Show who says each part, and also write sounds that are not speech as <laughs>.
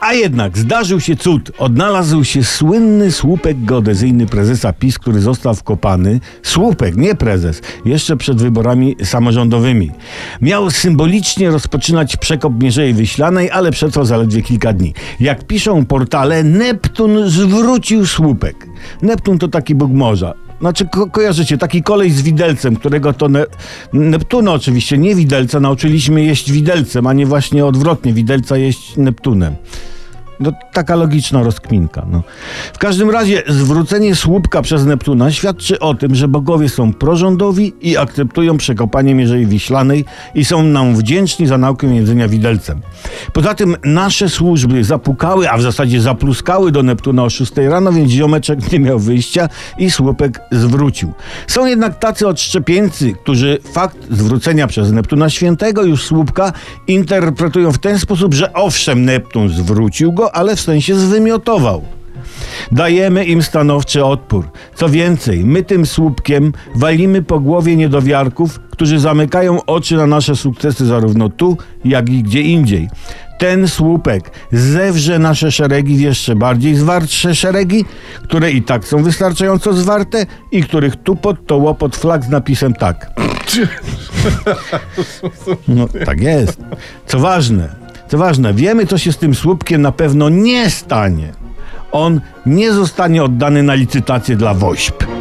Speaker 1: A jednak zdarzył się cud. Odnalazł się słynny słupek geodezyjny prezesa PiS, który został wkopany. Słupek, nie prezes, jeszcze przed wyborami samorządowymi. Miał symbolicznie rozpoczynać przekop Mierzei Wyślanej, ale przetrwał zaledwie kilka dni. Jak piszą portale, Neptun zwrócił słupek. Neptun to taki bóg morza. Znaczy, ko kojarzycie, taki kolej z widelcem, którego to ne Neptuna oczywiście, nie widelca, nauczyliśmy jeść widelcem, a nie właśnie odwrotnie, widelca jeść Neptunem. No, taka logiczna rozkminka. No. W każdym razie zwrócenie słupka przez Neptuna świadczy o tym, że bogowie są prorządowi i akceptują przekopanie Mierzei Wiślanej i są nam wdzięczni za naukę jedzenia widelcem. Poza tym nasze służby zapukały, a w zasadzie zapluskały do Neptuna o 6 rano, więc ziomeczek nie miał wyjścia i słupek zwrócił. Są jednak tacy odszczepieńcy, którzy fakt zwrócenia przez Neptuna Świętego już słupka interpretują w ten sposób, że owszem, Neptun zwrócił go, ale w sensie zwymiotował. Dajemy im stanowczy odpór. Co więcej, my tym słupkiem walimy po głowie niedowiarków, którzy zamykają oczy na nasze sukcesy zarówno tu, jak i gdzie indziej. Ten słupek zewrze nasze szeregi w jeszcze bardziej zwartsze szeregi, które i tak są wystarczająco zwarte i których tu pod to łopot flag z napisem tak. <laughs> No tak jest. Co ważne, co ważne, wiemy co się z tym słupkiem na pewno nie stanie. On nie zostanie oddany na licytację dla woźb.